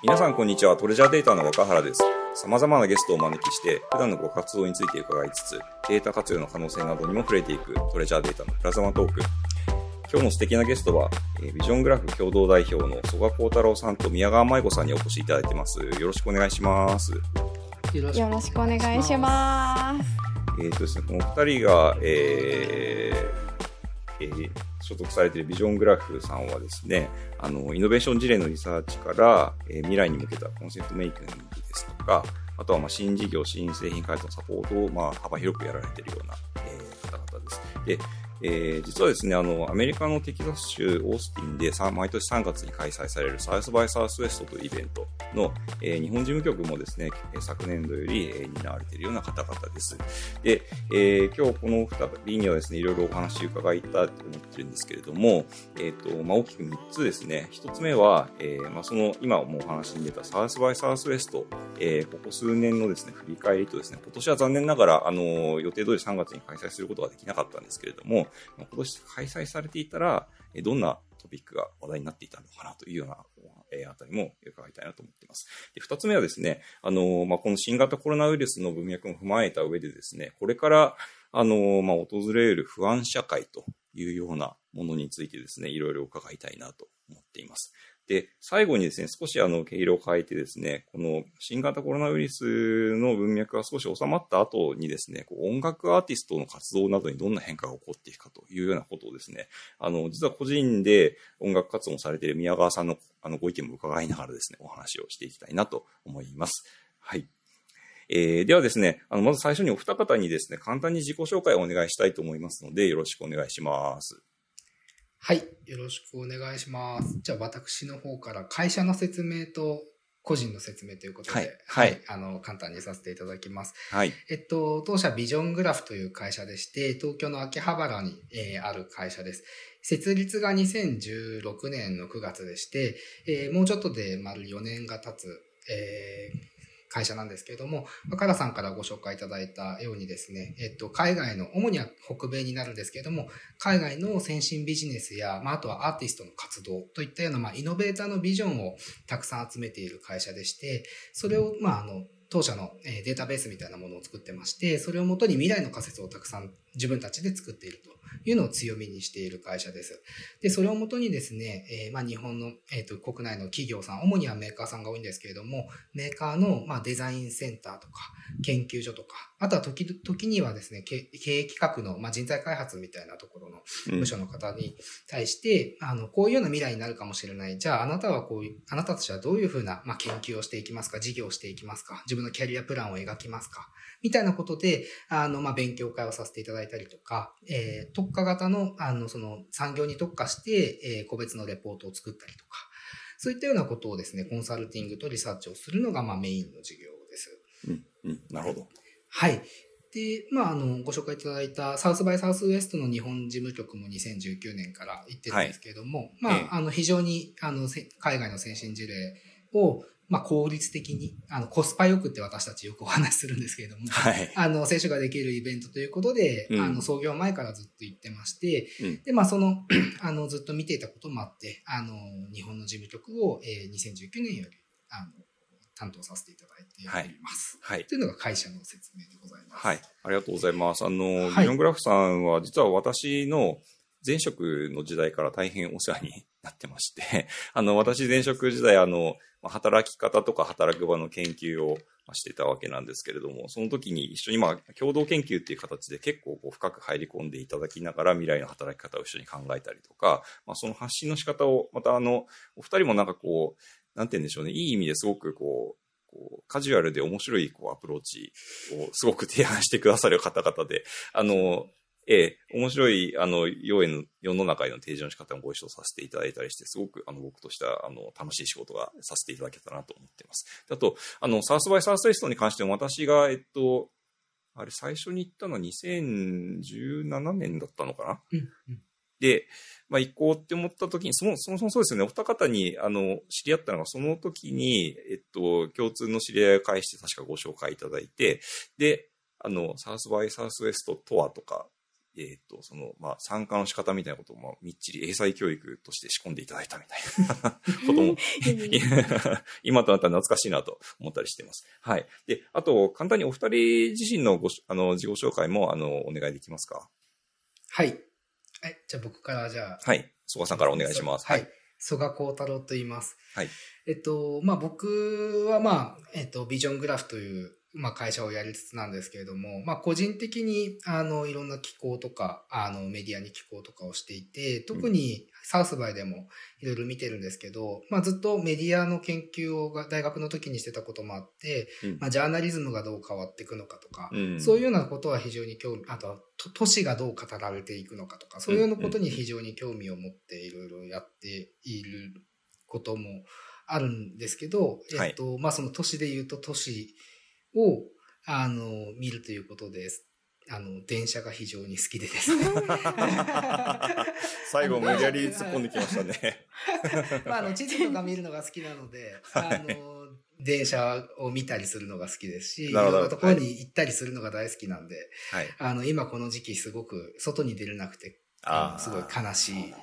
皆さんこんにちは。トレジャーデータの若原です。様々なゲストをお招きして、普段のご活動について伺いつつ、データ活用の可能性などにも触れていくトレジャーデータのプラズマトーク。今日の素敵なゲストは、えービジョングラフ共同代表の曽我幸太郎さんと宮川舞子さんにお越しいただいてます。よろしくお願いします。よろしくお願いします。えーとですね、この二人が、えーえー所属されているビジョングラフさんはですね、あの、イノベーション事例のリサーチから、えー未来に向けたコンセプトメイキングですとか、あとはまあ新事業、新製品開発のサポートをまあ幅広くやられているような、えー方々です。で、えー実はですね、あの、アメリカのテキサス州オースティンでさ毎年3月に開催されるサウスバイサウスウェストというイベントの、えー日本事務局もですね、昨年度より、えー担われているような方々です。で、えー今日この二人にはですね、いろいろお話伺いたいと思ってるんですけれども、えっ、と、まあ、大きく3つですね。1つ目は、えーまあ、その、今もお話に出たサウスバイサウスウェスト、えーここ数年のですね、振り返りとですね、今年は残念ながら、あの予定通り3月に開催することができなかったんですけれども、ま今年開催されていたら、どんなトピックが話題になっていたのかなというような、えーあたりも伺いたいなと思っています。で、二つ目はですね、あのまあ、この新型コロナウイルスの文脈も踏まえた上でですね、これから、あのまあ、訪れる不安社会というようなものについてですね、いろいろ伺いたいなと思っています。で、最後にですね、少しあの、毛色を変えてですね、この新型コロナウイルスの文脈が少し収まった後にですね、こう音楽アーティストの活動などにどんな変化が起こっていくかというようなことをですね、あの、実は個人で音楽活動をされている宮川さんのあのご意見も伺いながらですね、お話をしていきたいなと思います。はい。えー、ではですね、あの、まず最初にお二方にですね、簡単に自己紹介をお願いしたいと思いますので、よろしくお願いします。はい。よろしくお願いします。じゃあ私の方から会社の説明と個人の説明ということで、はいはいあの、簡単にさせていただきます。はい。えっと、当社ビジョングラフという会社でして、東京の秋葉原に、えーある会社です。設立が2016年の9月でして、えーもうちょっとで丸4年が経つ、えー会社なんですけれども、カラさんからご紹介いただいたようにですね、えっと、海外の、主には北米になるんですけれども、海外の先進ビジネスや、まあ、あとはアーティストの活動といったような、まあ、イノベーターのビジョンをたくさん集めている会社でして、それを、まあ、あの、当社のデータベースみたいなものを作ってまして、それをもとに未来の仮説をたくさん自分たちで作っているというのを強みにしている会社です。で、それをもとにですね、えーまあ、日本の、えー、と国内の企業さん、主にはメーカーさんが多いんですけれども、メーカーの、まあ、デザインセンターとか、研究所とか、あとは時々時にはですね、経経営企画の、まあ、人材開発みたいなところのうん部署の方に対して、あの、こういうような未来になるかもしれない。じゃあ、あなたはこういう、あなたたちはどういうふうな、まあ、研究をしていきますか？事業をしていきますか？自分のキャリアプランを描きますか？みたいなことで、あの、まあ、勉強会をさせていただいたりとか、えー特化型の、あの、その、産業に特化して、えー個別のレポートを作ったりとか、そういったようなことをですね、コンサルティングとリサーチをするのが、まあ、メインの授業です。うん。うん。なるほど。はい。で、まあ、あの、ご紹介いただいたサウスバイサウスウエストの日本事務局も2019年から行ってるんですけれども、まあ、ええあの、非常に、あの、せ海外の先進事例を、まあ、効率的に、あの、コスパよくって私たちよくお話しするんですけれども、はい。あの、接種ができるイベントということで、うんあの、創業前からずっと行ってまして、うんで、まあ、その、あの、ずっと見ていたこともあって、あの、日本の事務局を、えー2019年より、あの、担当させていただいております。はい。というのが会社の説明でございます。はい。ありがとうございます。あの、はいビジョングラフさんは、実は私の前職の時代から大変お世話になってまして、あの、私前職時代、あの、まあ働き方とか働く場の研究をまあしてたわけなんですけれども、その時に一緒に、まあ、共同研究っていう形で結構こう深く入り込んでいただきながら未来の働き方を一緒に考えたりとか、まあ、その発信の仕方を、またあの、お二人もなんかこう、なんて言うんでしょうね、いい意味ですごくこう、こうカジュアルで面白いこうアプローチをすごく提案してくださる方々で、あの、ええ、面白い、あの、世の、中への提示の仕方もご一緒させていただいたりして、すごく、あの、僕としては、あの、楽しい仕事がさせていただけたなと思っています。あと、あの、サウスバイサウスウェストに関しても私が、えっと、あれ、最初に行ったのは2017年だったのかな？うんうん。で、まあ、行こうって思った時に、そもそもそもそうですよね、お二方に、あの、知り合ったのが、その時に、えっと、共通の知り合いを介して確かご紹介いただいて、で、あの、サウスバイサウスウェストとはとか、えっ、と、その、まあ、参加の仕方みたいなことを、まあ、みっちり英才教育として仕込んでいただいたみたいな ことも、今となったら懐かしいなと思ったりしています。はい。で、あと、簡単にお二人自身のご、あの、自己紹介も、あの、お願いできますか？はい。はい。じゃあ僕からじゃあ。はい。曽我さんからお願いします。はい。曽我幸太郎と言います。はい。えっと、まあ僕はまあ、えっと、ビジョングラフというまあ、会社をやりつつなんですけれども、まあ、個人的に、あの、いろんな機構とか、あの、メディアに機構とかをしていて、特にサウスバイでもいろいろ見てるんですけど、まあ、ずっとメディアの研究を大学の時にしてたこともあって、まあ、ジャーナリズムがどう変わっていくのかとか、そういうようなことは非常に興味、あとは、都市がどう語られていくのかとか、そういうようなことに非常に興味を持っていろいろやっていることもあるんですけど、えっと、まあ、その都市で言うと都市、を、あの、見るということです。あの、電車が非常に好きでですね。最後無理やり突っ込んできましたね。まあ、あの、地図とか見るのが好きなので、あの、電車を見たりするのが好きですし、いろんなところに行ったりするのが大好きなんで、はい、あの、今この時期すごく外に出れなくて、あすごい悲しい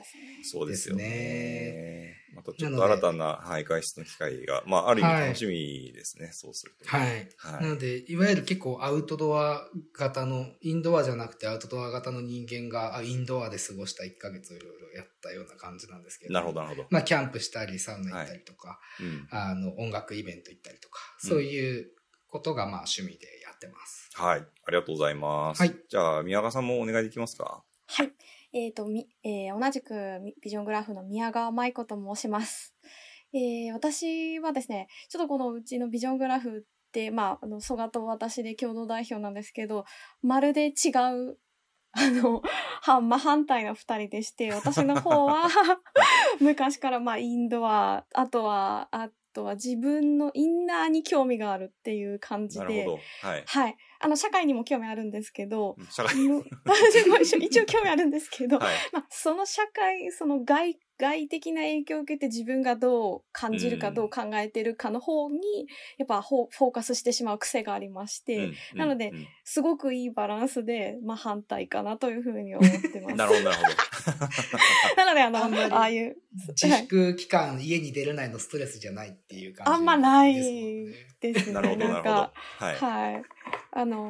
そうですよね。またちょっと新たな、はい、外出の機会が、まあ、ある意味楽しみですね、はい、そうすると。はい。はい、なので、いわゆる結構アウトドア型の、インドアじゃなくてアウトドア型の人間が、インドアで過ごした1ヶ月をいろいろやったような感じなんですけど。なるほど、なるほど。まあ、キャンプしたり、サウナ行ったりとか、はいうん、あの、音楽イベント行ったりとか、そういうことが、まあ、趣味でやってます。はい。ありがとうございます。はい。じゃあ、宮川さんもお願いできますか？はい。えっ、ー、と、み、えー、同じくビジョングラフの宮川舞子と申します。えー、私はですね、ちょっとこのうちのビジョングラフって、まあ、あの、蘇我と私で共同代表なんですけど、まるで違うあの、反、真反対の二人でして、私の方は 昔からまあインドア、あとは、あとは自分のインナーに興味があるっていう感じで。なるほど。はい。はい。あの、社会にも興味あるんですけど、社会。一応興味あるんですけど、はい、まあ、その社会、その外外的な影響を受けて自分がどう感じるかどう考えてるかの方に、やっぱフォーカスしてしまう癖がありまして、なので、すごくいいバランスで、まあ反対かなというふうに思ってます。なるほど、なるほど。なので、あの、ああいう。自粛期間、家に出れないのストレスじゃないっていう感じ、ね、あんまないですね。なるほど、なるほど。はい。はいあの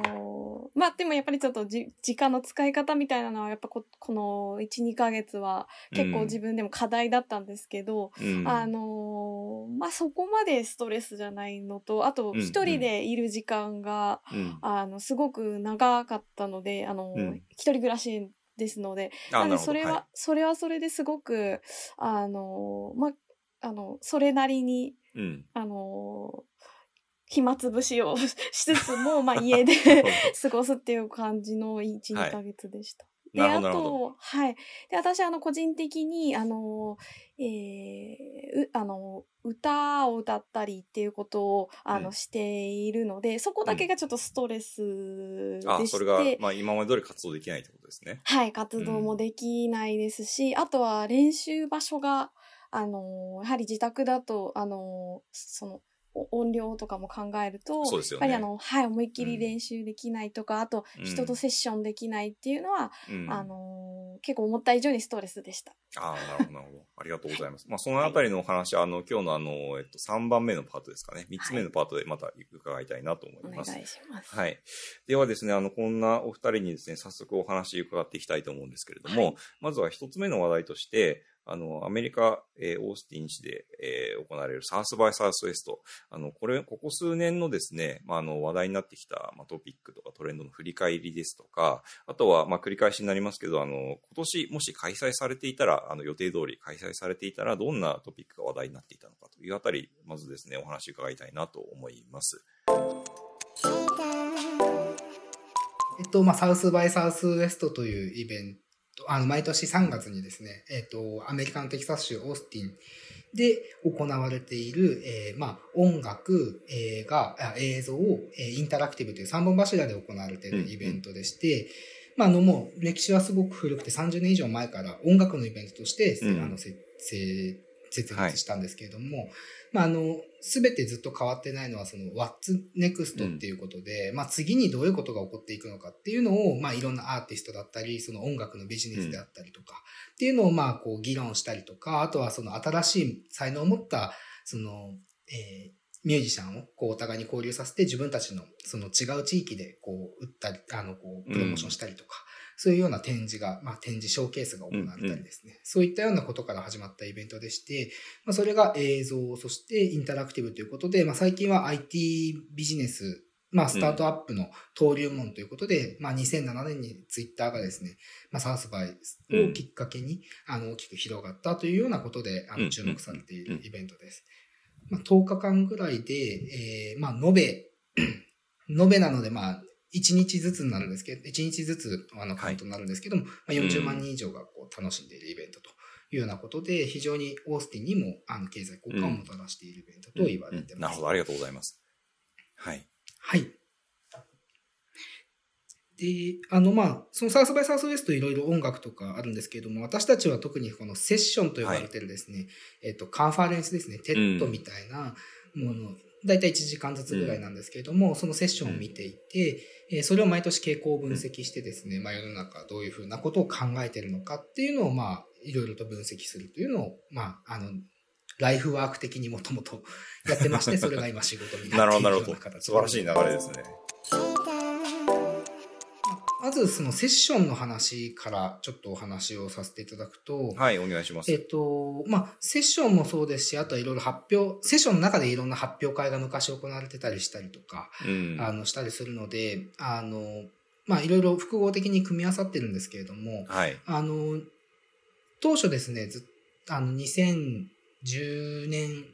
ー、まあ、でもやっぱりちょっとじ時間の使い方みたいなのはやっぱここの1、2ヶ月は結構自分でも課題だったんですけど、うん、あのー、まあ、そこまでストレスじゃないのと、あと一人でいる時間が、うん、あの、すごく長かったので、あのー、うん、一人暮らしですので、なのでそれは、はい、それはそれですごく、あのまあ、あの、それなりに、あの暇つぶしを しつつも、まあ 家で 過ごすっていう感じの1、2ヶ月でした。で、あと、はい。で、私、あの、個人的に、あの、えー、う、あの、歌を歌ったりっていうことを、あの、うん、しているので、そこだけがちょっとストレスでして、うん、あ、それが、まあ、今まで通り活動できないってことですね。はい、活動もできないですし、うん、あとは練習場所が、あの、やはり自宅だと、あの、その、音量とかも考えると、ね。やっぱりあの、はい、思いっきり練習できないとか、うん、あと、人とセッションできないっていうのは、うん、あのー、結構思った以上にストレスでした。ああ、なるほど、なるほど。ありがとうございます。まあ、そのあたりのお話、あの、今日のあの、えっと、3番目のパートですかね。3つ目のパートでまた伺いたいなと思います。はい、お願いします。はい。ではですね、あの、こんなお二人にですね、早速お話伺っていきたいと思うんですけれども、はい、まずは一つ目の話題として、あの、アメリカ、えー、オースティン市で、えー、行われるサウスバイサウスウエスト。あの、これ、ここ数年のですね、まあ、あの、話題になってきた、まあ、トピックとかトレンドの振り返りですとか、あとは、まあ、繰り返しになりますけど、あの、今年もし開催されていたら、あの、予定通り開催されていたら、どんなトピックが話題になっていたのかというあたり、まずですね、お話伺いたいなと思います。えっと、まあ、サウスバイサウスウエストというイベント、あの、毎年3月にですね、えっ、と、アメリカのテキサス州オースティンで行われている、えー、まあ、音楽、映画、映像、インタラクティブという3本柱で行われているイベントでして、まあ、あの、もう歴史はすごく古くて30年以上前から音楽のイベントとして、うん、あの、設設立したんですけれども、はい、まあ、あの、すべてずっと変わってないのは、その、What's Next っていうことで、うん、まあ、次にどういうことが起こっていくのかっていうのを、まあ、いろんなアーティストだったり、その音楽のビジネスであったりとか、っていうのを、まあ、こう、議論したりとか、あとはその新しい才能を持った、その、えー、ミュージシャンをこうお互いに交流させて自分たちのその違う地域でこう売ったり、あのこうプロモーションしたりとか、そういうような展示が、まあ展示ショーケースが行われたりですね、うんうん、そういったようなことから始まったイベントでして、まあそれが映像、そしてインタラクティブということで、まあ最近は IT ビジネスまあ、スタートアップの登竜門ということで、うん、まあ、2007年にツイッターがですね、まあ、サウスバイをきっかけに、うん、あの、大きく広がったというようなことで、あの、注目されているイベントです。まあ、10日間ぐらいで、えー、まあ、延べ、延べなので、まあ、1日ずつになるんですけど、1日ずつあのカウントになるんですけども、はい、まあ、40万人以上がこう楽しんでいるイベントというようなことで、非常にオースティンにもあの経済効果をもたらしているイベントと言われてます、うんうん、なるほど、ありがとうございます。はい。はい。で、あの、まあ、その South by Southwest いろいろ音楽とかあるんですけれども、私たちは特にこのセッションと呼ばれてるですね、はい、えっと、カンファレンスですね、 TED みたいなもの、だいたい1時間ずつぐらいなんですけれども、うん、そのセッションを見ていて、えー、それを毎年傾向を分析してですね、まあ世の中どういうふうなことを考えてるのかっていうのを、まあ、いろいろと分析するというのを、まあ、あの、ライフワーク的にもともと やってまして、それが今仕事になっているような形素晴らしい流れですね。まずそのセッションの話からちょっとお話をさせていただくと。はい、お願いします。えっと、まあ、セッションもそうですし、あとはいろいろ発表、セッションの中でいろんな発表会が昔行われてたりしたりとか、うん、あの、したりするので、あの、まあ、いろいろ複合的に組み合わさってるんですけれども、はい。あの、当初ですね、ずあの、2010年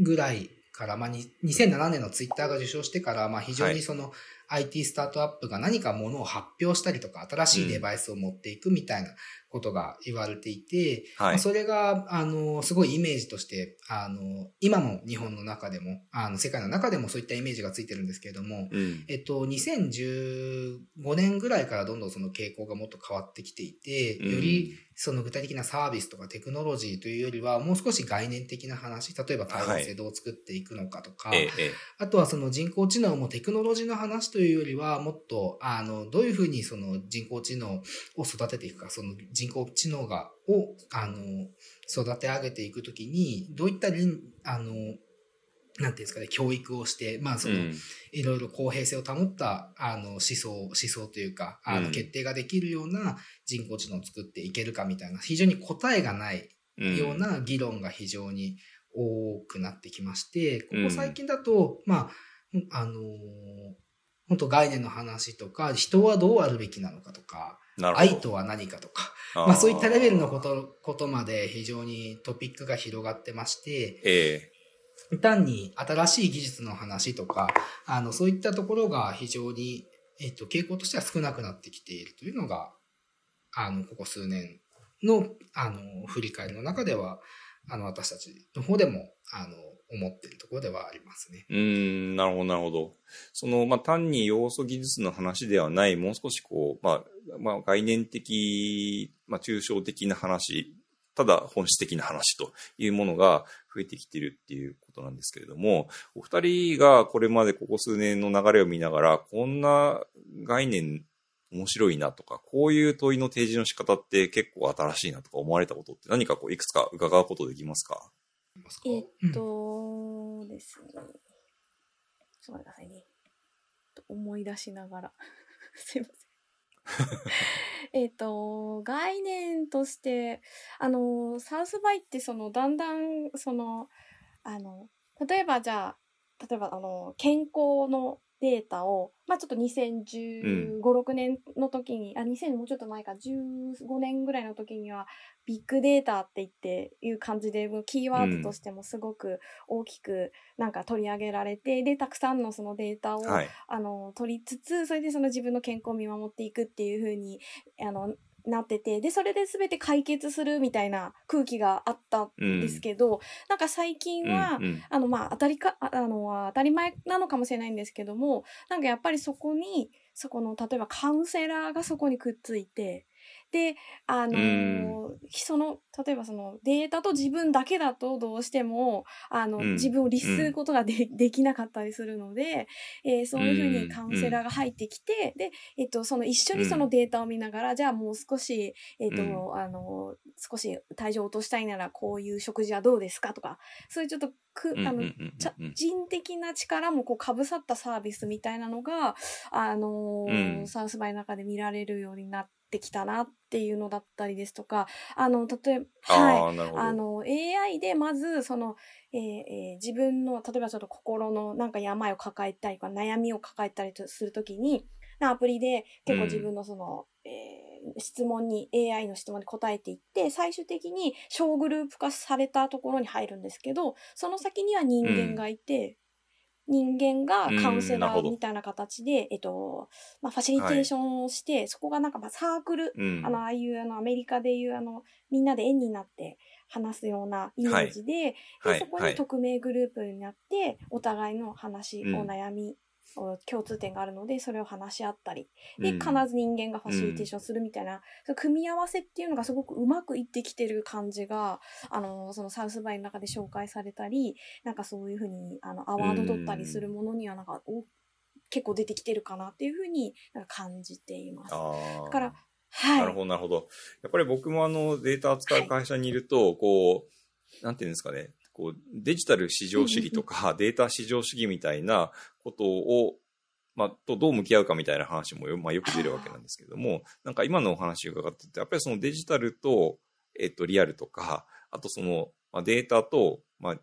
ぐらいから、まあ、2007年のツイッターが受賞してから、まあ、非常にその、はい IT スタートアップが何かものを発表したりとか、新しいデバイスを持っていくみたいなことが言われていて、はい、それが、あの、すごいイメージとして、あの、今も日本の中でも、あの、世界の中でもそういったイメージがついてるんですけれども、うん、えっと、2015年ぐらいからどんどんその傾向がもっと変わってきていて、よりその具体的なサービスとかテクノロジーというよりは、もう少し概念的な話、例えば多様性どう作っていくのかとか、はい、あとはその人工知能もテクノロジーの話というよりは、もっと、あの、どういうふうにその人工知能を育てていくか、その人工知能が、を、あの、育て上げていくときに、どういったあの、なんていうんですかね、教育をして、まあその、いろいろ公平性を保った、あの、思想、思想というか、あの、決定ができるような人工知能を作っていけるかみたいな、非常に答えがないような議論が非常に多くなってきまして、ここ最近だと、まあ、あの本当概念の話とか、人はどうあるべきなのかとか、愛とは何かとか、まあそういったレベルのこと、ことまで非常にトピックが広がってまして、えー、単に新しい技術の話とか、あの、そういったところが非常に、えっと、傾向としては少なくなってきているというのが、あの、ここ数年の、あの、振り返りの中では、あの、私たちの方でも、あの、思っているところではありますね。うん、なるほど、なるほど。その、まあ、単に要素技術の話ではない、もう少しこう、まあ、まあ、概念的、まあ、抽象的な話、ただ本質的な話というものが増えてきているっていうことなんですけれども、お二人がこれまでここ数年の流れを見ながら、こんな概念面白いなとか、こういう問いの提示の仕方って結構新しいなとか思われたことって何かこういくつか伺うことできますか？えっと、ですね。ちょっと待ってくださいね。思い出しながら。すいません。えっと、概念として、あの、サウスバイってその、だんだん、その、あの、例えばじゃあ、例えばあの、健康のデータを、まあちょっと2015、うん、6年の時に、あ、2000もうちょっと前か、15年ぐらいの時には、ビッグデータって言っていう感じで、キーワードとしてもすごく大きくなんか取り上げられて、うん、で、たくさんのそのデータを、はい、あの、取りつつ、それでその自分の健康を見守っていくっていうふうに、あの、なってて、で、それで全て解決するみたいな空気があったんですけど、うん、なんか最近は、うんうん、あの、まあ、当たりか、あの、当たり前なのかもしれないんですけども、なんかやっぱりそこに、そこの、例えばカウンセラーがそこにくっついて、で、あのー、その、例えばそのデータと自分だけだとどうしても、あの、自分を律することがで,、できなかったりするので、えー、そういうふうにカウンセラーが入ってきて、で、えっ、と、その一緒にそのデータを見ながら、じゃあもう少し、えっ、と、あの、少し体重を落としたいならこういう食事はどうですかとか、そういうちょっとく、あの、人的な力もこうかぶさったサービスみたいなのが、あのー、サウスバイの中で見られるようになってきたなっていうのだったりですとか、あの、例えば、はい。あの、AI でまず、その、えーえー、自分の、例えばちょっと心のなんか病を抱えたりとか悩みを抱えたりするときに、アプリで結構自分のその、うん、えー、質問に、AI の質問に答えていって、最終的に小グループ化されたところに入るんですけど、その先には人間がいて、人間がカウンセラーみたいな形で、えっと、まあ、ファシリテーションをして、はい、そこがなんかまあサークル、うん、あの、ああいうあの、アメリカでいうあの、みんなで円になって話すようなイメージで、はい、でそこに匿名グループになって、お互いの話、お悩み共通点があるので、それを話し合ったり、で、必ず人間がファシリテーションするみたいな、うん、組み合わせっていうのがすごくうまくいってきてる感じが、あの、そのサウスバイの中で紹介されたり、なんかそういうふうに、あの、アワード取ったりするものには、なんか、お結構出てきてるかなっていうふうに感じています。だから、はい。なるほど、なるほど。やっぱり僕もあの、データ扱う会社にいると、はい、こう、なんていうんですかね、こう、デジタル市場主義とか、データ市場主義みたいなことを、まあ、とどう向き合うかみたいな話もよ,、まあ、よく出るわけなんですけども、なんか今のお話を伺ってて、やっぱりそのデジタルと、えっと、リアルとか、あとその、まあ、データと、まあ、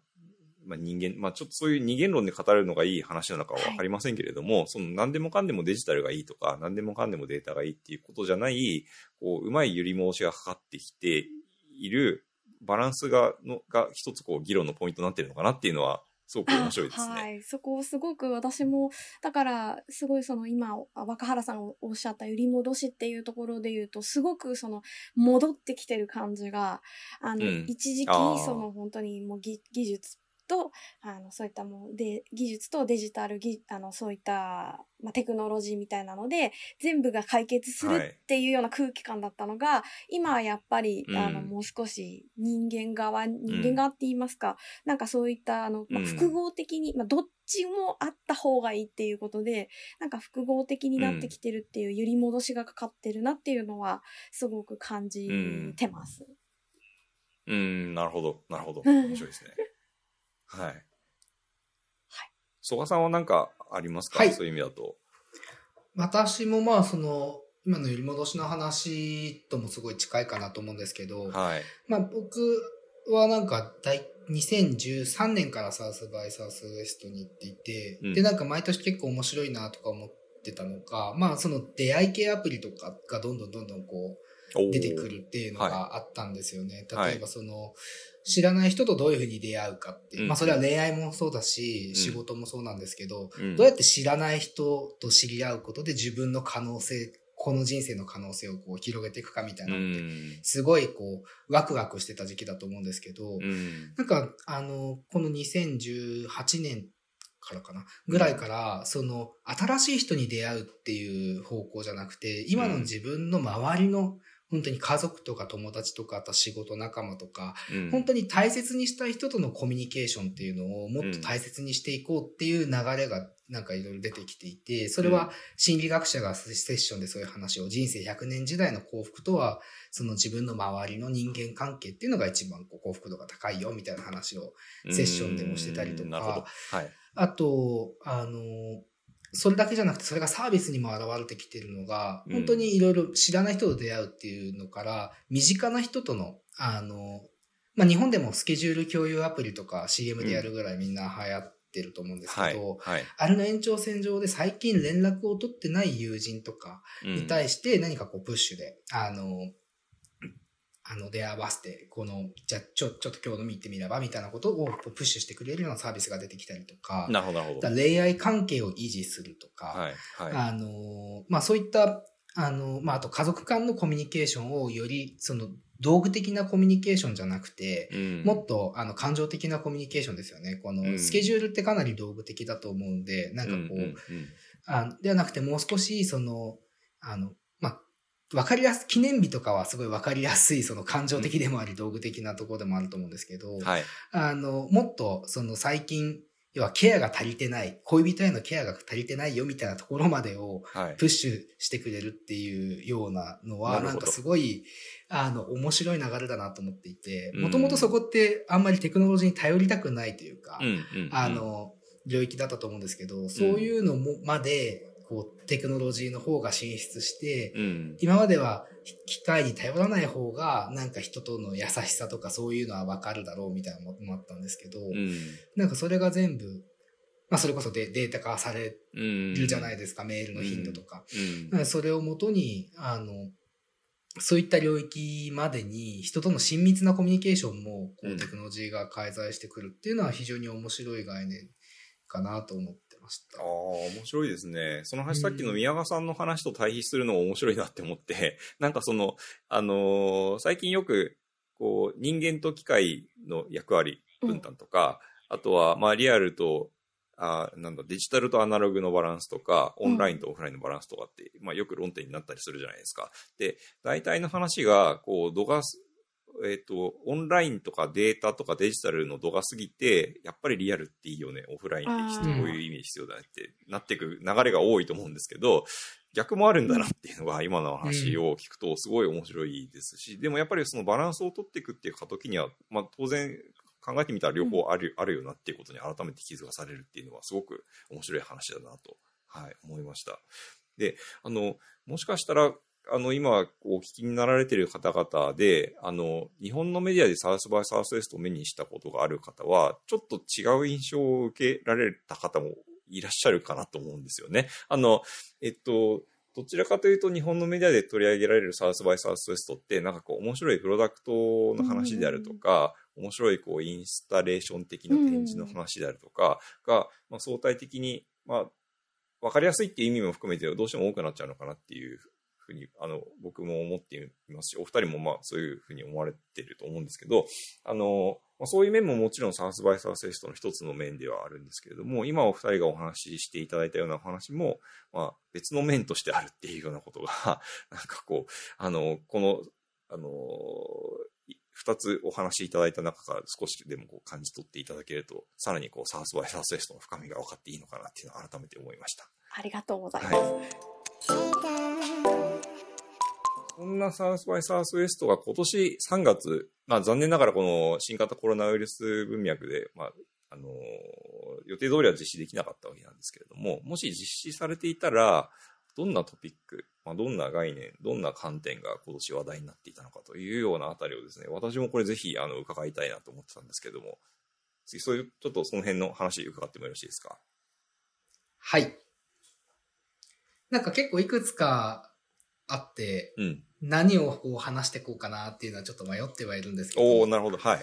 まあ、人間、まあ、ちょっとそういう二元論で語れるのがいい話なのかはわかりませんけれども、はい、その何でもかんでもデジタルがいいとか、何でもかんでもデータがいいっていうことじゃない、こう、うまい揺り戻しがかかってきている、バランスが、の、が一つこう議論のポイントになってるのかなっていうのは、すごく面白いですね。はい。そこをすごく私も、だから、すごいその今、若原さんがおっしゃった揺り戻しっていうところで言うと、すごくその、戻ってきてる感じが、あの、うん、一時期、その本当にもう技術と、あの、そういったもう、で、技術とデジタル、ぎあの、そういった、まあ、テクノロジーみたいなので、全部が解決するっていうような空気感だったのが、はい、今はやっぱり、あの、もう少し人間側、人間側って言いますか、うん、なんかそういった、あの、まあ、複合的に、まあ、どっちもあった方がいいっていうことで、なんか複合的になってきてるっていう揺り戻しがかかってるなっていうのは、すごく感じてます。うん、うん、なるほど、なるほど。面白いですね。はい。はい。曽我さんは何かありますか、はい、そういう意味だと。私もまあ、その、今の揺り戻しの話ともすごい近いかなと思うんですけど、はい。まあ僕はなんか大、2013年からサウスバイサウスウエストに行っていて、うん、で、なんか毎年結構面白いなとか思ってたのか、まあその出会い系アプリとかがどんどんどんどんこう、出てくるっていうのがあったんですよね。はい、例えばその、知らない人とどういうふうに出会うかって、うん、まあそれは恋愛もそうだし、仕事もそうなんですけど、うん、どうやって知らない人と知り合うことで自分の可能性、この人生の可能性をこう広げていくかみたいなのって、すごいこう、ワクワクしてた時期だと思うんですけど、うん、なんか、あの、この2018年からかなぐらいから、その、新しい人に出会うっていう方向じゃなくて、今の自分の周りの本当に家族とか友達とか、あと仕事仲間とか、うん、本当に大切にしたい人とのコミュニケーションっていうのをもっと大切にしていこうっていう流れがなんかいろいろ出てきていて、それは心理学者がセッションでそういう話を人生100年時代の幸福とは、その自分の周りの人間関係っていうのが一番幸福度が高いよみたいな話をセッションでもしてたりとか、はい、あと、あの、それだけじゃなくて、それがサービスにも現れてきてるのが、本当にいろいろ知らない人と出会うっていうのから、身近な人との、あの、まあ、日本でもスケジュール共有アプリとか CM でやるぐらいみんな流行ってると思うんですけど、はいはい、あれの延長線上で最近連絡を取ってない友人とかに対して何かこうプッシュで、あの、あの、出会わせて、この、じゃあ、ちょ、ちょっと今日飲み行ってみれば、みたいなことをプッシュしてくれるようなサービスが出てきたりとか、なるほど、なるほど。恋愛関係を維持するとか、はい、はい。あの、まあ、そういった、あの、まあ、あと家族間のコミュニケーションをより、その、道具的なコミュニケーションじゃなくて、うん、もっと、あの、感情的なコミュニケーションですよね。この、スケジュールってかなり道具的だと思うんで、なんかこう、あではなくてもう少し、その、あの、わかりやす、記念日とかはすごいわかりやすい、その感情的でもあり、道具的なところでもあると思うんですけど、はい。あの、もっと、その最近、要はケアが足りてない、恋人へのケアが足りてないよみたいなところまでをはい。プッシュしてくれるっていうようなのは、なるほどなんかすごい、あの、面白い流れだなと思っていて、うんもともとそこってあんまりテクノロジーに頼りたくないというか、うんうんうん。あの、領域だったと思うんですけど、そういうのも、まで、こう、テクノロジーの方が進出して、うん。今までは機械に頼らない方が、なんか人との優しさとかそういうのはわかるだろうみたいなのもあったんですけど、うん。なんかそれが全部、まあそれこそデデータ化されうん。るじゃないですか、メールの頻度とか。かそれをもとに、あの、そういった領域までに人との親密なコミュニケーションもこうんうテクノロジーが介在してくるっていうのは非常に面白い概念かなと思ってましたああ、。面白いですね。その話、さっきの宮川さんの話と対比するのも面白いなって思って、なんかその、あのー最近よく、こう、人間と機械の役割分担とか、あとは、まあ、リアルと、あーなんだ、デジタルとアナログのバランスとか、オンラインとオフラインのバランスとかって、まあ、よく論点になったりするじゃないですか。で、大体の話が、こう、度がす、えっ、と、オンラインとかデータとかデジタルの度が過ぎて、やっぱりリアルっていいよね、オフラインってこういう意味必要だねって。なっていく流れが多いと思うんですけど、逆もあるんだなっていうのが今の話を聞くとすごい面白いですし、でもやっぱりそのバランスを取っていくっていう過渡期には、まあ当然考えてみたら両方ある,、あるよなっていうことに改めて気づかされるっていうのはすごく面白い話だなと、はい、思いました。で、あの、もしかしたら、あの、今、お聞きになられている方々で、あの、日本のメディアでサウスバイサウスウエストを目にしたことがある方は、ちょっと違う印象を受けられた方もいらっしゃるかなと思うんですよね。あの、えっと、どちらかというと日本のメディアで取り上げられるサウスバイサウスウエストって、なんかこう面白いプロダクトの話であるとか、面白いこうインスタレーション的な展示の話であるとかが、まあ、相対的に、まあ、わかりやすいっていう意味も含めてどうしても多くなっちゃうのかなっていうふうに、あの、僕も思っていますし、お二人もまあそういうふうに思われてると思うんですけど、あの、まあ、そういう面ももちろんサウスバイサウスウエストの一つの面ではあるんですけれども、今お二人がお話ししていただいたようなお話も、まあ別の面としてあるっていうようなことが、なんかこう、あの、この、あの、い二つお話しいただいた中から少しでもこう感じ取っていただけると、さらにこうサウスバイサウスウエストの深みが分かっていいのかなっていうのを改めて思いました。ありがとうございます。はいそんなサウスバイサウスウエストが今年3月、まあ残念ながらこの新型コロナウイルス文脈で、まあ、あの予定通りは実施できなかったわけなんですけれども、もし実施されていたら、どんなトピック、まあ、どんな概念、どんな観点が今年話題になっていたのかというようなあたりをですね、私もこれぜひあの伺いたいなと思ってたんですけれども、次そういう、ちょっとその辺の話伺ってもよろしいですか？はい。なんか結構いくつかあって、うん。何をこう話していこうかなっていうのはちょっと迷ってはいるんですけど、なるほど。はい。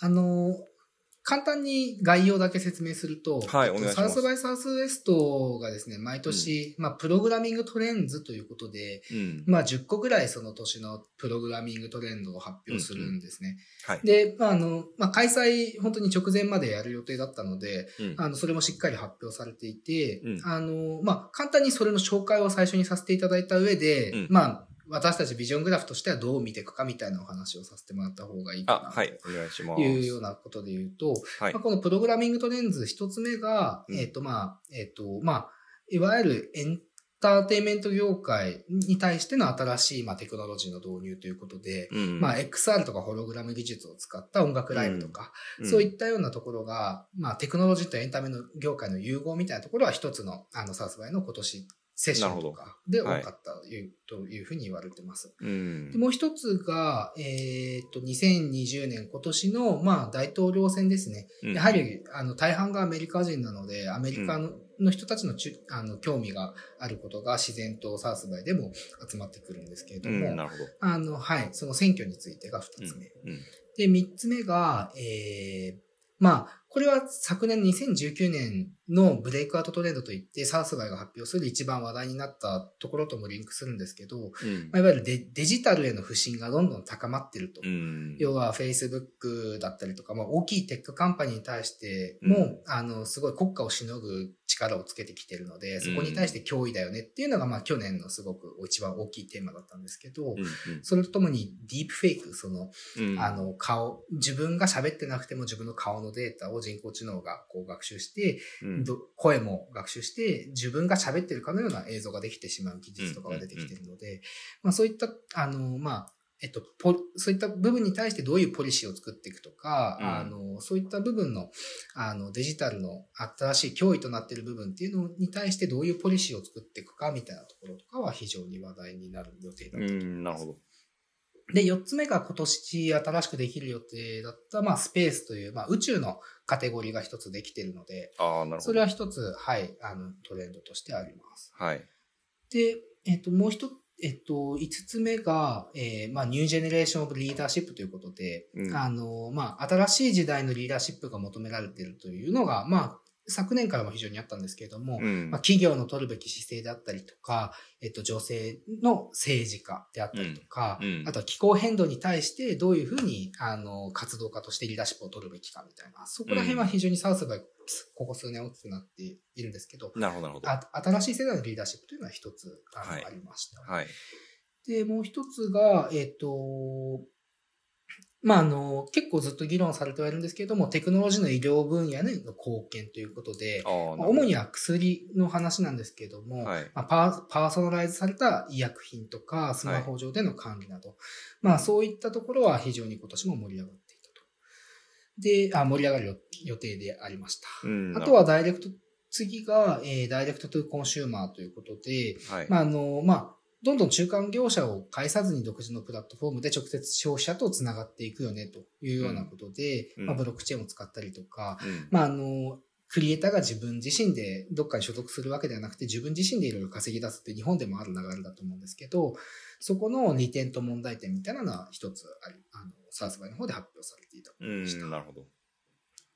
あの、簡単に概要だけ説明すると、はいサウスバイサウスウエストがですね、毎年、まあ、プログラミングトレンズということで、うん。まあ、10個ぐらいその年のプログラミングトレンドを発表するんですね。はい。で、まあ、あの、まあ、開催、本当に直前までやる予定だったので、うんあの、それもしっかり発表されていて、うんあの、まあ、簡単にそれの紹介を最初にさせていただいた上で、うんまあ、私たちビジョングラフとしてはどう見ていくかみたいなお話をさせてもらった方がいいかな、あはい。お願いします。というようなことで言うと、はいまあ、。このプログラミングトレンズ一つ目が、うんえっ、と、まあ、えっ、と、まあ、いわゆるエンターテインメント業界に対しての新しい、まあ、テクノロジーの導入ということで、うんまあ、XR とかホログラム技術を使った音楽ライブとか、うんそういったようなところが、まあ、テクノロジーとエンタメの業界の融合みたいなところは一つの、あの、サウスバイの今年、セッションとかで多かったという,、ふうに言われてます。うんでもう一つが、えっと、2020年今年の、まあ、大統領選ですね。うんやはり、あの、大半がアメリカ人なので、アメリカの,、の人たちのちゅあの興味があることが自然とサウスバイでも集まってくるんですけれども、うん、ど。あの、はい、その選挙についてが二つ目。うんで、三つ目が、えー、まあ、こ、これは昨年2019年の breakout trend といって、 South by が発表する一番話題になったところともリンクするんですけど、うん、まあ、いわゆるデ、デジタルへの不信がどんどん高まってると。うん、要は Facebook だったりとか、まあ、大きい tech company に対しても、うん、あの、すごい国家をしのぐ力をつけてきてるので、そこに対して脅威だよねっていうのが、まあ去年のすごく一番大きいテーマだったんですけど、うんうん、それとともにディープフェイク、その、うん、あの顔、自分が喋ってなくても自分の顔のデータを人工知能がこう学習して、うん、声も学習して、自分が喋ってるかのような映像ができてしまう技術とかが出てきてるので、まあそういった、あの、まあ、えっと、そういった部分に対してどういうポリシーを作っていくとか、うん、あの、そういった部分の、あの、デジタルの新しい脅威となっている部分っていうのに対してどういうポリシーを作っていくかみたいなところとかは非常に話題になる予定だと思います。うん、なるほど。で、四つ目が今年新しくできる予定だった、まあ、スペースという、まあ、宇宙のカテゴリーが一つできているので、ああ、なるほど。それは一つ、はい、あの、トレンドとしてあります。はい。で、えっ、と、もう一えっと、五つ目が、えー、まあ、 new generation of leadership ということで、うん、あの、まあ、新しい時代のリーダーシップが求められているというのが、まあ、昨年からも非常にあったんですけれども、うん、まあ、企業の取るべき姿勢であったりとか、えっと、女性の政治家であったりとか、うんうん、あとは気候変動に対してどういうふうに、あの、活動家としてリーダーシップを取るべきかみたいな、そこら辺は非常にサウスバイ、ここ数年大きくなっているんですけど、なるほど、なるほど。新しい世代のリーダーシップというのは一つあありました。はい。で、もう一つが、えっ、と、まあ、あの、結構ずっと議論されてはいるんですけれども、テクノロジーの医療分野への貢献ということで、まあ、主には薬の話なんですけれども、はい、まあ、パーパーソナライズされた医薬品とか、スマホ上での管理など、はい、まあ、そういったところは非常に今年も盛り上がっていたと。で、あ盛り上がる予定でありました。あとは direct、次が、えー、 direct to consumer ということで、はい、まあ、あの、まあ、どんどん中間業者を介さずに独自のプラットフォームで直接消費者と繋がっていくよねというようなことで、うん、まあ、ブロックチェーンを使ったりとか、うん、まあ、あの、クリエイターが自分自身でどっかに所属するわけではなくて自分自身でいろいろ稼ぎ出すって日本でもある流れだと思うんですけど、そこの利点と問題点みたいなのは一つあり、あの、サースバイの方で発表されていたものでした。なるほど。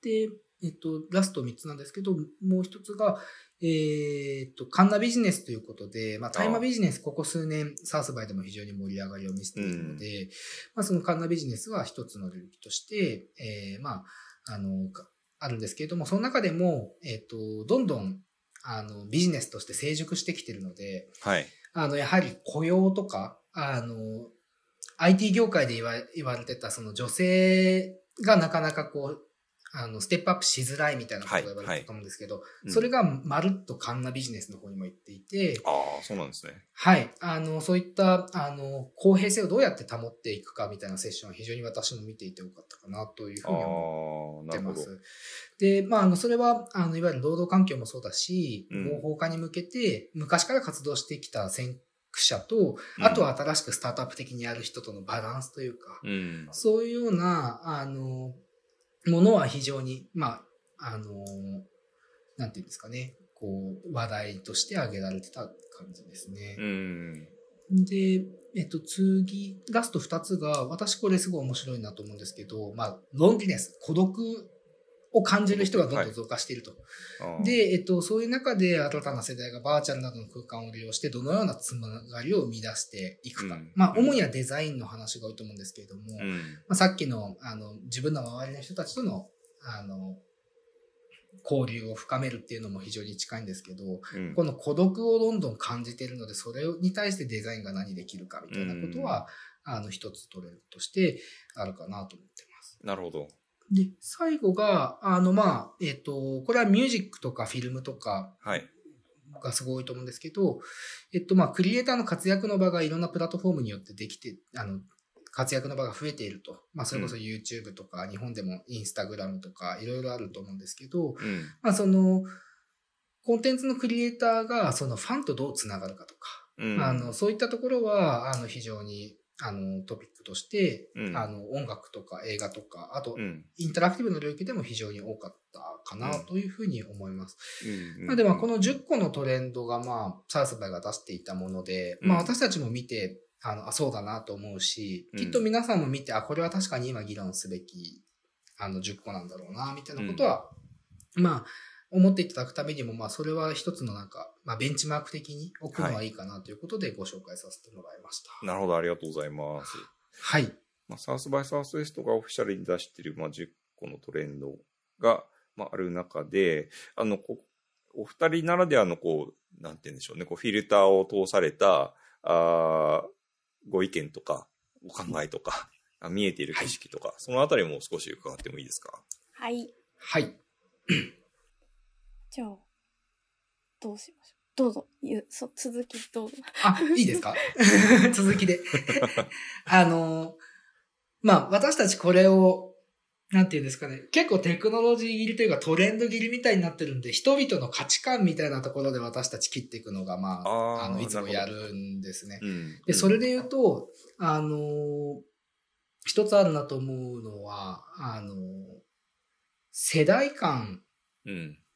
で、えっと、ラスト3つなんですけど、もう一つが、えっと、カンナビジネスということで、まあ、タイマビジネス、ここ数年、サースバイでも非常に盛り上がりを見せているので、うん、まあ、そのカンナビジネスは一つの領域として、えー、まあ、あの、あるんですけれども、その中でも、えっと、どんどん、あの、ビジネスとして成熟してきているので、はい。あの、やはり雇用とか、あの、IT 業界で言わ言われてた、その女性がなかなかこう、あの、ステップアップしづらいみたいなことが言われたと思うんですけど、はいはい、それがまるっとカンナビジネスの方にも行っていて、ああ、そうなんですね。はい。あの、そういった、あの、公平性をどうやって保っていくかみたいなセッションは非常に私も見ていてよかったかなというふうに思ってます。で、まあ、あの、それは、あの、いわゆる労働環境もそうだし、合法化に向けて、昔から活動してきた先駆者と、あとは新しくスタートアップ的にやる人とのバランスというか、うん、そういうような、あの、ものは非常に、まあ、あの、なんていうんですかね、こう、話題として挙げられてた感じですね。うん。で、えっと、次、ラスト二つが、私これすごい面白いなと思うんですけど、まあ、ロンリネス、孤独を感じる人がどんどん増加していると。はい、で、えっと、そういう中で新たな世代がバーチャルなどの空間を利用して、どのようなつながりを生み出していくか。うん、まあ、主にはデザインの話が多いと思うんですけれども、うん、まあ、さっきの、あの、自分の周りの人たちとの、あの、交流を深めるっていうのも非常に近いんですけど、うん、この孤独をどんどん感じているので、それに対してデザインが何できるかみたいなことは、あの、一つトレンドとしてあるかなと思ってます。なるほど。で、最後が、あの、まあ、えっ、ー、と、これはミュージックとかフィルムとか、はい。がすごいと思うんですけど、えっと、まあ、クリエイターの活躍の場がいろんなプラットフォームによってできて、あの、活躍の場が増えていると。まあ、それこそ YouTube とか、うん、日本でも Instagram とか、いろいろあると思うんですけど、うん、まあ、その、コンテンツのクリエイターが、そのファンとどうつながるかとか、うん、あの、そういったところは、あの、非常にあの、トピックとして、うん、あの、音楽とか映画とか、あと、インタラクティブの領域でも非常に多かったかなというふうに思います。まあ、でも、この10個のトレンドが、まあ、サースバイが出していたもので、まあ、私たちも見て、あの、あ、そうだなと思うし、きっと皆さんも見て、あ、これは確かに今議論すべき、あの、10個なんだろうな、みたいなことは、うん、まあ、思っていただくためにも、まあ、それは一つのなんか、まあ、ベンチマーク的に置くのはいいかなということでご紹介させてもらいました。なるほど、ありがとうございます。はい。まあ、サウスバイサウスウエストがオフィシャルに出している、まあ、10個のトレンドが、まあ、ある中で、あの、こお二人ならではの、こう、なんて言うんでしょうね、こう、フィルターを通された、あご意見とか、お考えとか、見えている景色とか、はい、そのあたりも少し伺ってもいいですか？はい。はい。じゃあ、どうしましょう。どうぞ、ゆそ続きどうぞ。あ、いいですか？続きで。あの、まあ、私たちこれを、なんていうんですかね、結構テクノロジー切りというかトレンド切りみたいになってるんで、人々の価値観みたいなところで私たち切っていくのが、まあ、あの、いつもやるんですね。うん、で、それで言うと、あの、一つあるなと思うのは、あの、世代間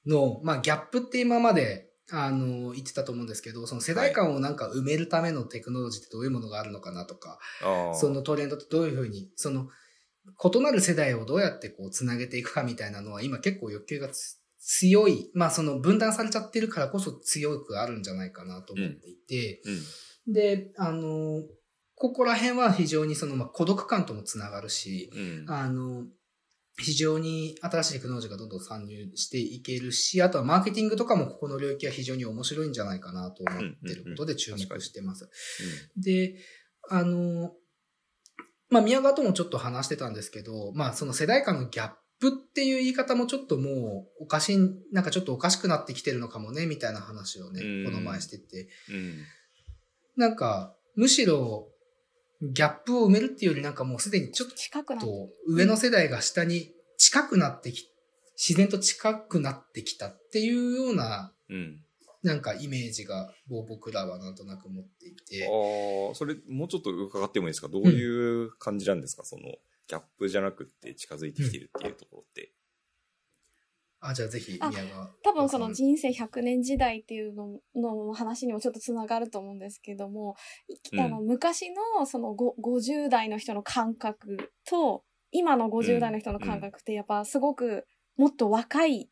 の、まあ、ギャップって今まで、あの、言ってたと思うんですけど、その世代間をなんか埋めるためのテクノロジーってどういうものがあるのかなとか、はい、そのトレンドってどういうふうに、その、異なる世代をどうやってこう、つなげていくかみたいなのは、今結構欲求が強い、まあその分断されちゃってるからこそ強くあるんじゃないかなと思っていて、うん。うん、で、あの、ここら辺は非常にその、まあ、孤独感ともつながるし、うん、あの、非常に新しいテクノロジーがどんどん参入していけるし、あとはマーケティングとかもここの領域は非常に面白いんじゃないかなと思ってることで注目してます。で、あの、まあ、宮川ともちょっと話してたんですけど、まあ、その世代間のギャップっていう言い方もちょっともうおかしい、なんかちょっとおかしくなってきてるのかもね、みたいな話をね、この前してて。なんか、むしろ、ギャップを埋めるっていうよりなんかもうすでにちょっと上の世代が下に近くなってき、自然と近くなってきたっていうような、なんかイメージが僕らはなんとなく持っていて。ああ、それもうちょっと伺ってもいいですか？どういう感じなんですか、うん、そのギャップじゃなくて近づいてきてるっていうところって。あ、じゃあぜひ、宮が。多分その人生100年時代っていうのの話にもちょっとつながると思うんですけども、うん、あの昔のその50代の人の感覚と、今の50代の人の感覚ってやっぱすごくもっと若い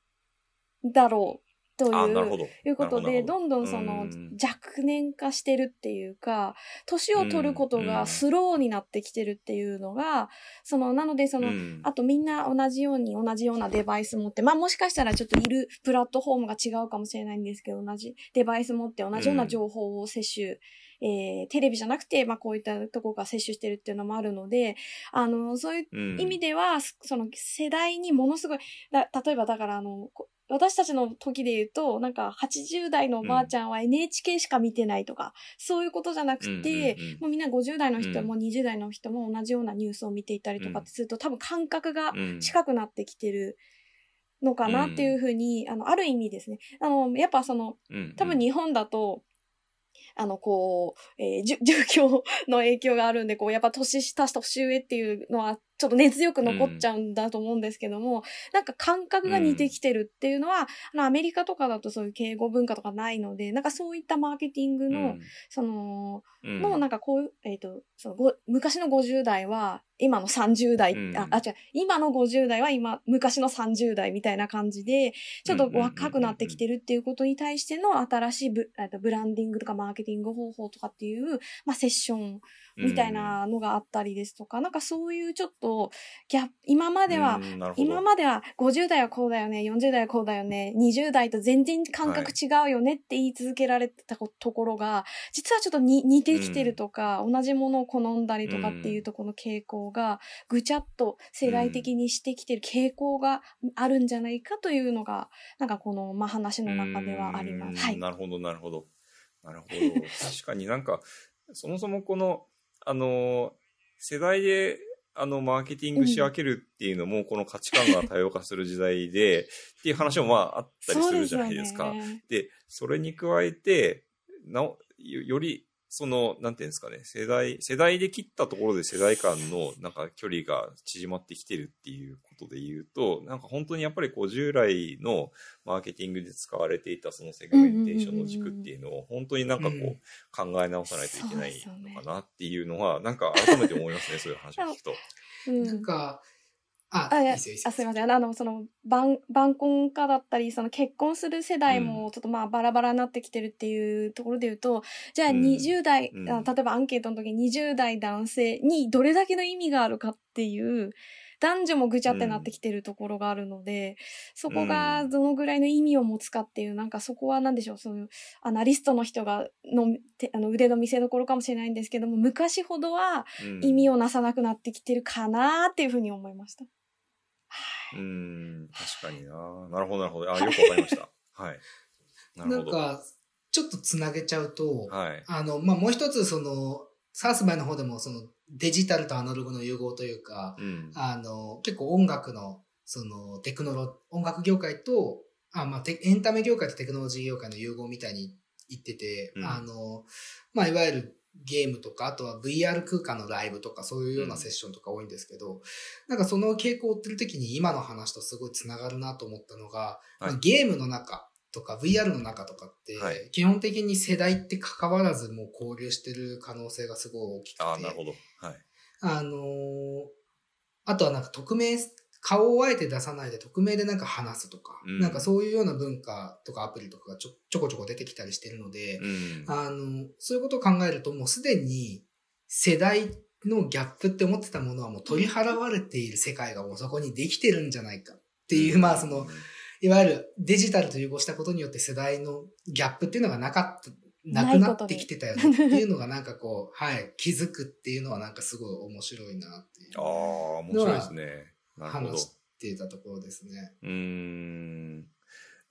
だろうといういうことで、どんどんその若年化してるっていうか、年を取ることがスローになってきてるっていうのが、その、なのでその、あとみんな同じように同じようなデバイス持って、まあもしかしたらちょっといるプラットフォームが違うかもしれないんですけど、同じデバイス持って同じような情報を摂取、えー、テレビじゃなくて、まあこういったとこが摂取してるっていうのもあるので、あの、そういう意味では、その世代にものすごい、例えばだからあの、私たちの時で言うと、なんか80代のおばあちゃんは NHK しか見てないとか、うん、そういうことじゃなくて、うんうんうん、もうみんな50代の人も20代の人も同じようなニュースを見ていたりとかってすると、多分感覚が近くなってきてるのかなっていうふうに、あの、ある意味ですね。あの、やっぱその、多分日本だと、あの、こう、えー、住居 の影響があるんで、こう、やっぱ年下、年上っていうのはちょっと根強く残っちゃうんだと思うんですけども、うん、なんか感覚が似てきてるっていうのは、うん、アメリカとかだとそういう敬語文化とかないので、なんかそういったマーケティングの、うん、その、の、なんかこういう、えっ、ー、と、そのご、昔の50代は、今の30代、あ、あ、違う、今の50代は今、昔の30代みたいな感じで、ちょっと若くなってきてるっていうことに対しての新しいブブランディングとかマーケティング方法とかっていう、まあセッションみたいなのがあったりですとか、うん、なんかそういうちょっと、ギャ今までは、今までは50代はこうだよね、40代はこうだよね、20代と全然感覚違うよねって言い続けられてたところが、はい、実はちょっと似てきてるとか、うん、同じものを好んだりとかっていうところの傾向が、ぐちゃっと世代的にしてきてる傾向があるんじゃないかというのが、なんかこの、まあ、話の中ではあります。はい。なるほど、なるほど。なるほど。確かになんか、そもそもこの、あの、世代で、あの、マーケティング仕分けるっていうのも、この価値観が多様化する時代で、っていう話もまああったりするじゃないですか。で、ね、それに加えて、なお、よりその、なんていうんですかね、世代、世代で切ったところで世代間のなんか距離が縮まってきてるっていうことで言うと、なんか本当にやっぱりこう従来のマーケティングで使われていたそのセグメンテーションの軸っていうのを本当になんかこう考え直さないといけないのかなっていうのは、なんか改めて思いますね、そういう話を聞くと。なんか、あ、あ、いや、あ、すいません。あの、その、晩、晩婚化だったり、その結婚する世代もちょっとまあバラバラになってきてるっていうところで言うと、じゃあうん。20代、うん。あ例えばアンケートの時に20代男性にどれだけの意味があるかっていう、男女もぐちゃってなってきてるところがあるので、そこがどのぐらいの意味を持つかっていう、なんかそこは何でしょう、そういうアナリストの人がのてあの腕の見せ所かもしれないんですけども、昔ほどはうん。意味をなさなくなってきてるかなっていうふうに思いました。うん、確かにな。なるほど、なるほど。あ、よくわかりました。はい。なるほど。なんか、ちょっとつなげちゃうと、はい。あの、まあ、もう一つ、その、サースバイの方でも、その、デジタルとアナログの融合というか、うん。あの、結構音楽の、その、テクノロ、音楽業界と、あ、まあ、テエンタメ業界とテクノロジー業界の融合みたいに言ってて、うんあの、まあ、いわゆるゲームとか、あとは VR 空間のライブとか、そういうようなセッションとか多いんですけど、なんかその傾向を追ってる時に今の話とすごいつながるなと思ったのが、まあゲームの中とか VR の中とかって、はい基本的に世代って関わらずもう交流してる可能性がすごい大きくて、あなるほど。はい。あのーあとはなんか匿名、顔をあえて出さないで匿名でなんか話すとか、うんなんかそういうような文化とかアプリとかがちょちょこちょこ出てきたりしてるので、うん。あの、そういうことを考えるともうすでに世代のギャップって思ってたものはもう取り払われている世界がもうそこにできてるんじゃないかっていう、まあその、いわゆるデジタルと融合したことによって世代のギャップっていうのがなかった、なくなってきてたよねっていうのがなんかこう、はい、気づくっていうのはなんかすごい面白いなっていうああ、面白いですね。なるほど話。していたところですね。うーん。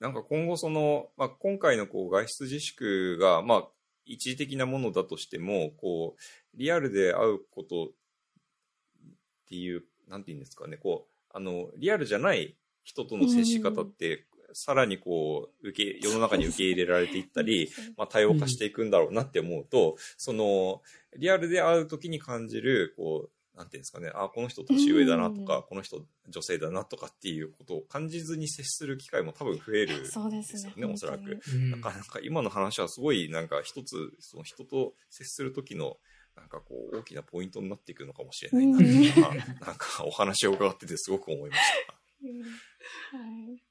なんか今後その、まあ、今回のこう外出自粛が、まあ、一時的なものだとしても、こう、リアルで会うことっていう、なんて言うんですかね、こう、あの、リアルじゃない人との接し方って、さらにこう、受け、世の中に受け入れられていったり、まあ、多様化していくんだろうなって思うと、その、リアルで会うときに感じる、こう、なんていうんですかね、あ、この人年上だなとか、うんこの人女性だなとかっていうことを感じずに接する機会も多分増えるんそうですよね、おそらく本。うんだからなんか今の話はすごいなんか一つ、その人と接する時のなんかこう大きなポイントになっていくのかもしれないなっていうのは、なんかお話を伺っててすごく思いました。は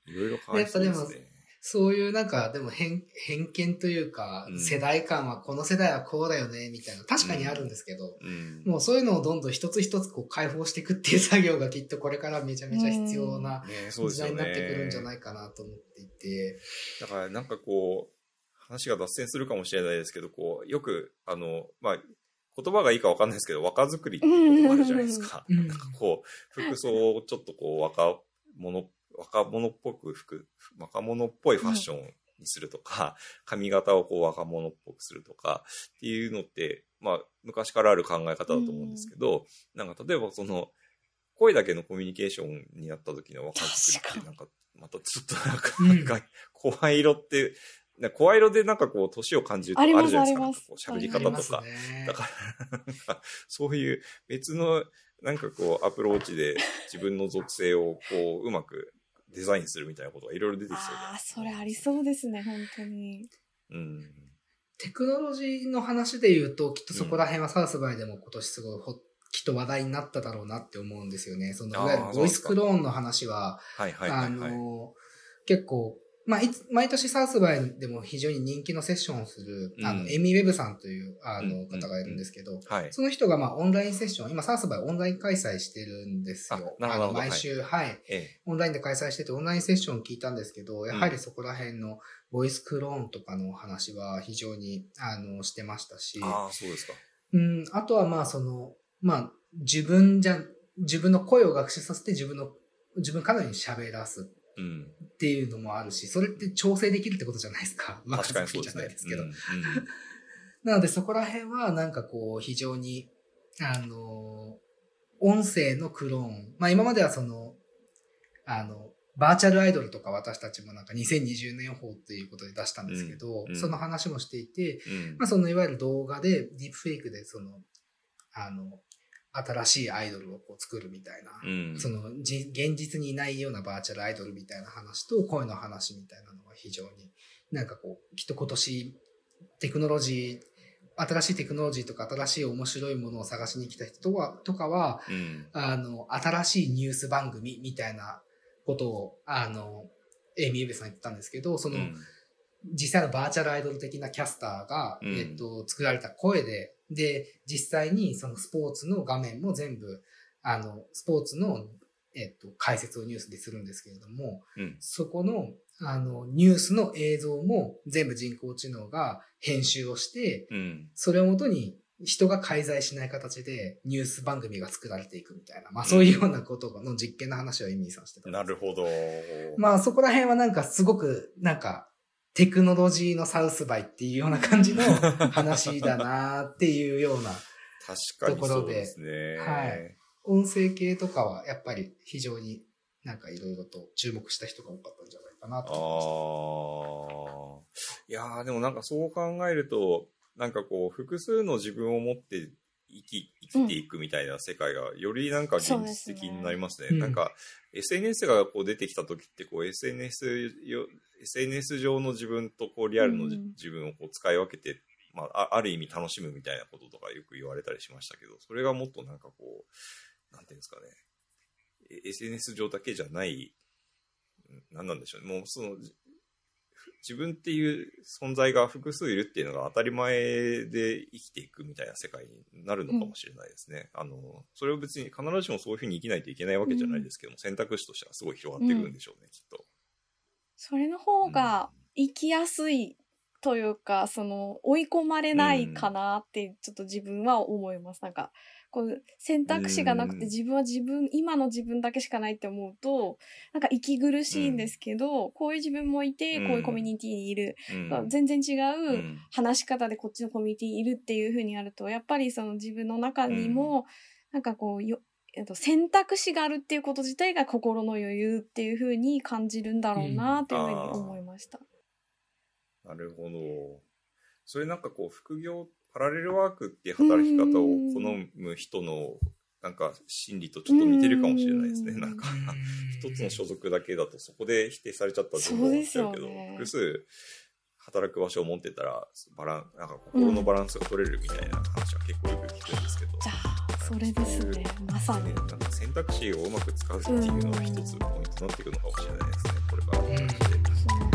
い。いろいろ感じそうですね。そういうなんかでも偏偏見というか、うん。世代間はこの世代はこうだよねみたいな。確かにあるんですけど、うん。もうそういうのをどんどん一つ一つこう解放していくっていう作業がきっとこれからめちゃめちゃ必要なねそうですよね。時代になってくるんじゃないかなと思っていて、だからなんかこう、話が脱線するかもしれないですけど、こう、よく、あの、まあ、言葉がいいかわかんないですけど、若作りっていう言葉あるじゃないですか。うん。なんかこう、服装をちょっとこう、若者、若者っぽく服、若者っぽいファッションにするとか、髪型をこう若者っぽくするとかっていうのって、まあ、昔からある考え方だと思うんですけど、なんか例えばその、声だけのコミュニケーションになった時の若作りって、なんか、またちょっとなんか、うん。なんか声色って、な声色でなんかこう、年を感じるとかあるじゃないですか。喋り方とか。ね。だから、そういう別の、なんかこう、アプローチで自分の属性をこう、うまくデザインするみたいなことがいろいろ出てきそうああ、それありそうですね、本当に。うん。テクノロジーの話で言うと、きっとそこら辺はサウスバイでも今年すごいほきっと話題になっただろうなって思うんですよね。その、いわゆるボイスクローンの話は、はいはいはあいはい。の、結構、まあ、いつ、毎年サウスバイでも非常に人気のセッションをする、あの、うんエミウェブさんという、あうんの、方がいるんですけど、はい。その人がまあオンラインセッション、今サウスバイオンライン開催してるんですよ。あなるほどの毎週、はい、えオンラインで開催してて、オンラインセッションを聞いたんですけど、やはりそこら辺のボイスクローンとかのお話は非常に、あの、してましたしえ。、ああ、そうですか。うん、あとはまあその、まあ自分じゃ、自分の声を学習させて自分の、自分かなり喋らすうん。っていうのもあるし、それって調整できるってことじゃないですか。まあ確かにそうですね。じゃないですけど。うんうん なのでそこら辺はなんかこう非常に、あの、音声のクローン。まあ今まではその、あの、バーチャルアイドルとか私たちもなんか2020年法っていうことで出したんですけど、うんうんその話もしていて、うんまあそのいわゆる動画でディープフェイクでその、あの、新しいアイドルをこう作るみたいな、うん。そのじ現実にいないようなバーチャルアイドルみたいな話と声の話みたいなのが非常になんかこう、きっと今年テクノロジー新しいテクノロジーとか新しい面白いものを探しに来た人とはとかは、うん、あの、新しいニュース番組みたいなことを、あの、エイミー・ウベさん言ってたんですけど、その、うん、実際のバーチャルアイドル的なキャスターが、うん、えっと、作られた声で、で、実際にそのスポーツの画面も全部、あの、スポーツの、えっと、解説をニュースでするんですけれども、うん、そこの、あの、ニュースの映像も全部人工知能が編集をして、うん、それをもとに人が介在しない形でニュース番組が作られていくみたいな、まあそういうようなことの実験の話をエミーさんしてた。なるほど。まあそこら辺はなんかすごく、なんか、テクノロジーのサウスバイっていうような感じの 話だなっていうようなところで。ですね。はい。音声系とかはやっぱり非常になんかいろいろと注目した人が多かったんじゃないかなと思いました。ああ。いやーでもなんかそう考えると、なんかこう、複数の自分を持って生き、生きていくみたいな世界が、よりなんか現実的になりますね。すねなんか、SNS がこう出てきた時って、こう SNS よ、SNS 上の自分とこうリアルの、自分をこう使い分けて、まあ、ある意味楽しむみたいなこととかよく言われたりしましたけど、それがもっとなんかこう、なんていうんですかね、SNS 上だけじゃない、何なんでしょうね。もうその、自分っていう存在が複数いるっていうのが当たり前で生きていくみたいな世界になるのかもしれないですね。うん、あの、それを別に必ずしもそういうふうに生きないといけないわけじゃないですけども、うん、選択肢としてはすごい広がってくるんでしょうね、うん、きっと。それの方が生きやすいというか、その、追い込まれないかなって、ちょっと自分は思います。なんか、こう選択肢がなくて自分は自分、今の自分だけしかないって思うと、なんか息苦しいんですけど、こういう自分もいて、こういうコミュニティにいる、全然違う話し方でこっちのコミュニティにいるっていうふうになると、やっぱりその自分の中にも、なんかこうよ、選択肢があるっていうこと自体が心の余裕っていうふうに感じるんだろうなというふうに思いました。なるほど。それなんかこう副業パラレルワークっていう働き方を好む人のなんか心理とちょっと似てるかもしれないですね。なんか一つの所属だけだとそこで否定されちゃったらどう思っちゃうけど、ね、複数働く場所を持ってたらバランなんか心のバランスが取れるみたいな話は結構よく聞くんですけど。じゃあそれですね。まさに。なんか選択肢をうまく使うっていうのは一つポイントになっていくのかもしれないですね。これからの話で。